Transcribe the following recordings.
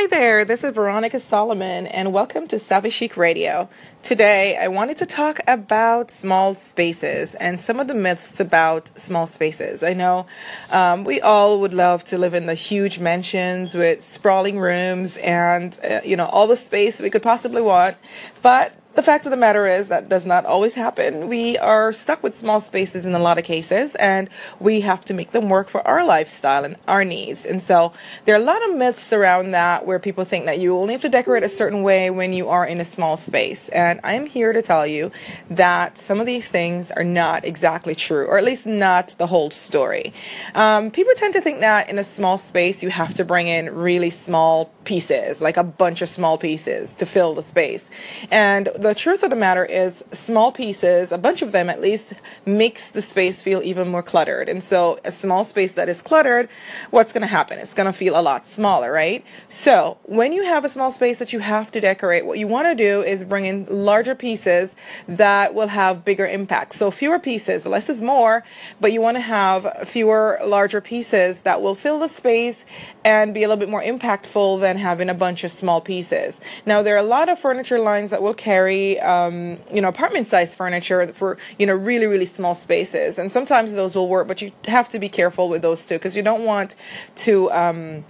Hi there, this is Veronica Solomon, and welcome to Savvy Chic Radio. Today, I wanted to talk about small spaces and some of the myths about small spaces. I know um, we all would love to live in the huge mansions with sprawling rooms and uh, you know all the space we could possibly want, but the fact of the matter is that does not always happen. We are stuck with small spaces in a lot of cases, and we have to make them work for our lifestyle and our needs. And so there are a lot of myths around that where people think that you only have to decorate a certain way when you are in a small space. And I'm here to tell you that some of these things are not exactly true, or at least not the whole story. Um, people tend to think that in a small space you have to bring in really small pieces, like a bunch of small pieces to fill the space. And the truth of the matter is, small pieces, a bunch of them at least, makes the space feel even more cluttered. And so, a small space that is cluttered, what's going to happen? It's going to feel a lot smaller, right? So, when you have a small space that you have to decorate, what you want to do is bring in larger pieces that will have bigger impact. So, fewer pieces, less is more, but you want to have fewer, larger pieces that will fill the space and be a little bit more impactful than having a bunch of small pieces. Now, there are a lot of furniture lines that will carry, um, you know, apartment size furniture for, you know, really, really small spaces. And sometimes those will work, but you have to be careful with those too because you don't want to, um,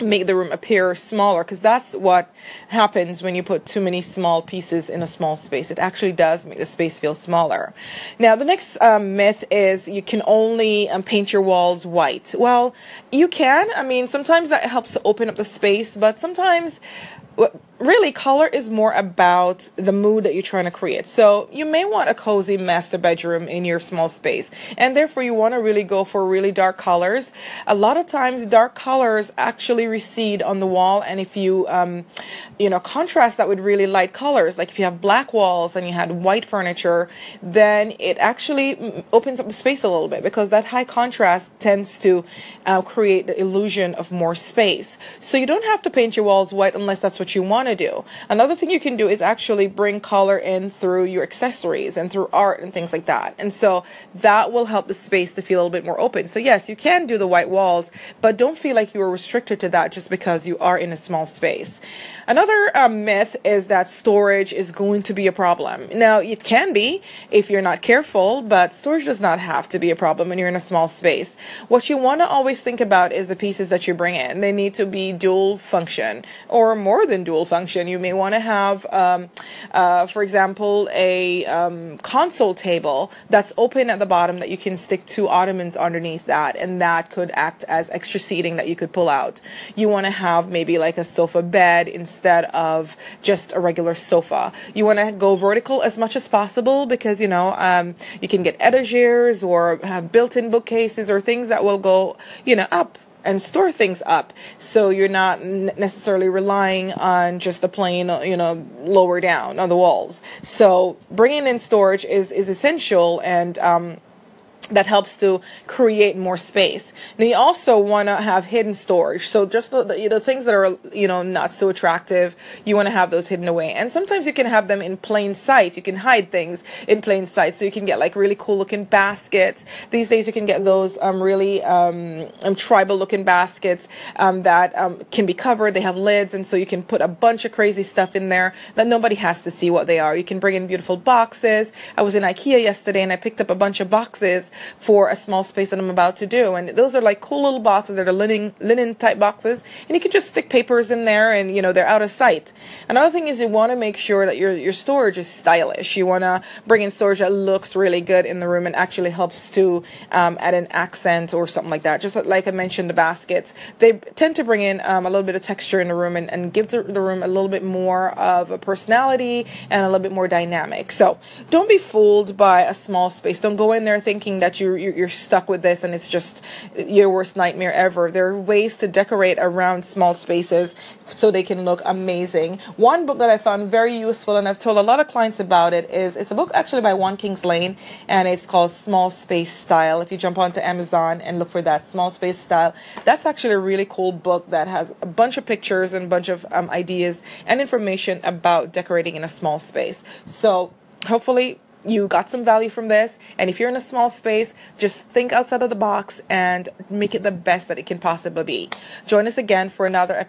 make the room appear smaller because that's what happens when you put too many small pieces in a small space. It actually does make the space feel smaller. Now, the next um, myth is you can only um, paint your walls white. Well, you can. I mean, sometimes that helps to open up the space, but sometimes really color is more about the mood that you're trying to create. So you may want a cozy master bedroom in your small space and therefore you want to really go for really dark colors. A lot of times dark colors actually recede on the wall and if you um, you know contrast that with really light colors like if you have black walls and you had white furniture then it actually opens up the space a little bit because that high contrast tends to uh, create the illusion of more space. So you don't have to paint your walls white unless that's what you want want to do. Another thing you can do is actually bring color in through your accessories and through art and things like that. And so that will help the space to feel a little bit more open. So yes, you can do the white walls, but don't feel like you are restricted to that just because you are in a small space. Another um, myth is that storage is going to be a problem. Now, it can be if you're not careful, but storage does not have to be a problem when you're in a small space. What you want to always think about is the pieces that you bring in. They need to be dual function or more than dual function. You may want to have, um, uh, for example, a um, console table that's open at the bottom that you can stick two ottomans underneath that, and that could act as extra seating that you could pull out. You want to have maybe like a sofa bed instead of just a regular sofa. You want to go vertical as much as possible because you know um, you can get etagères or have built-in bookcases or things that will go you know up and store things up. So you're not necessarily relying on just the plain you know lower down on the walls. So bringing in storage is is essential and um, that helps to create more space. Now you also want to have hidden storage. So just the, the, the, things that are, you know, not so attractive, you want to have those hidden away. And sometimes you can have them in plain sight. You can hide things in plain sight. So you can get like really cool looking baskets. These days you can get those um, really um, um, tribal looking baskets um, that um, can be covered. They have lids. And so you can put a bunch of crazy stuff in there that nobody has to see what they are. You can bring in beautiful boxes. I was in Ikea yesterday and I picked up a bunch of boxes for a small space that I'm about to do. And those are like cool little boxes that are linen, linen type boxes. And you can just stick papers in there and, you know, they're out of sight. Another thing is you want to make sure that your, your storage is stylish. You want to bring in storage that looks really good in the room and actually helps to um, add an accent or something like that. Just like I mentioned, the baskets, they tend to bring in um, a little bit of texture in the room and, and give the, the room a little bit more of a personality and a little bit more dynamic. So don't be fooled by a small space. Don't go in there thinking that you're, you're stuck with this and it's just your worst nightmare ever. There are ways to decorate around small spaces so they can look amazing. One book that I found very useful and I've told a lot of clients about it is it's a book actually by One Kings Lane and it's called Small Space Style. If you jump onto Amazon and look for that Small Space Style, that's actually a really cool book that has a bunch of pictures and a bunch of um, ideas and information about decorating in a small space. So hopefully you got some value from this. And if you're in a small space, just think outside of the box and make it the best that it can possibly be. Join us again for another episode.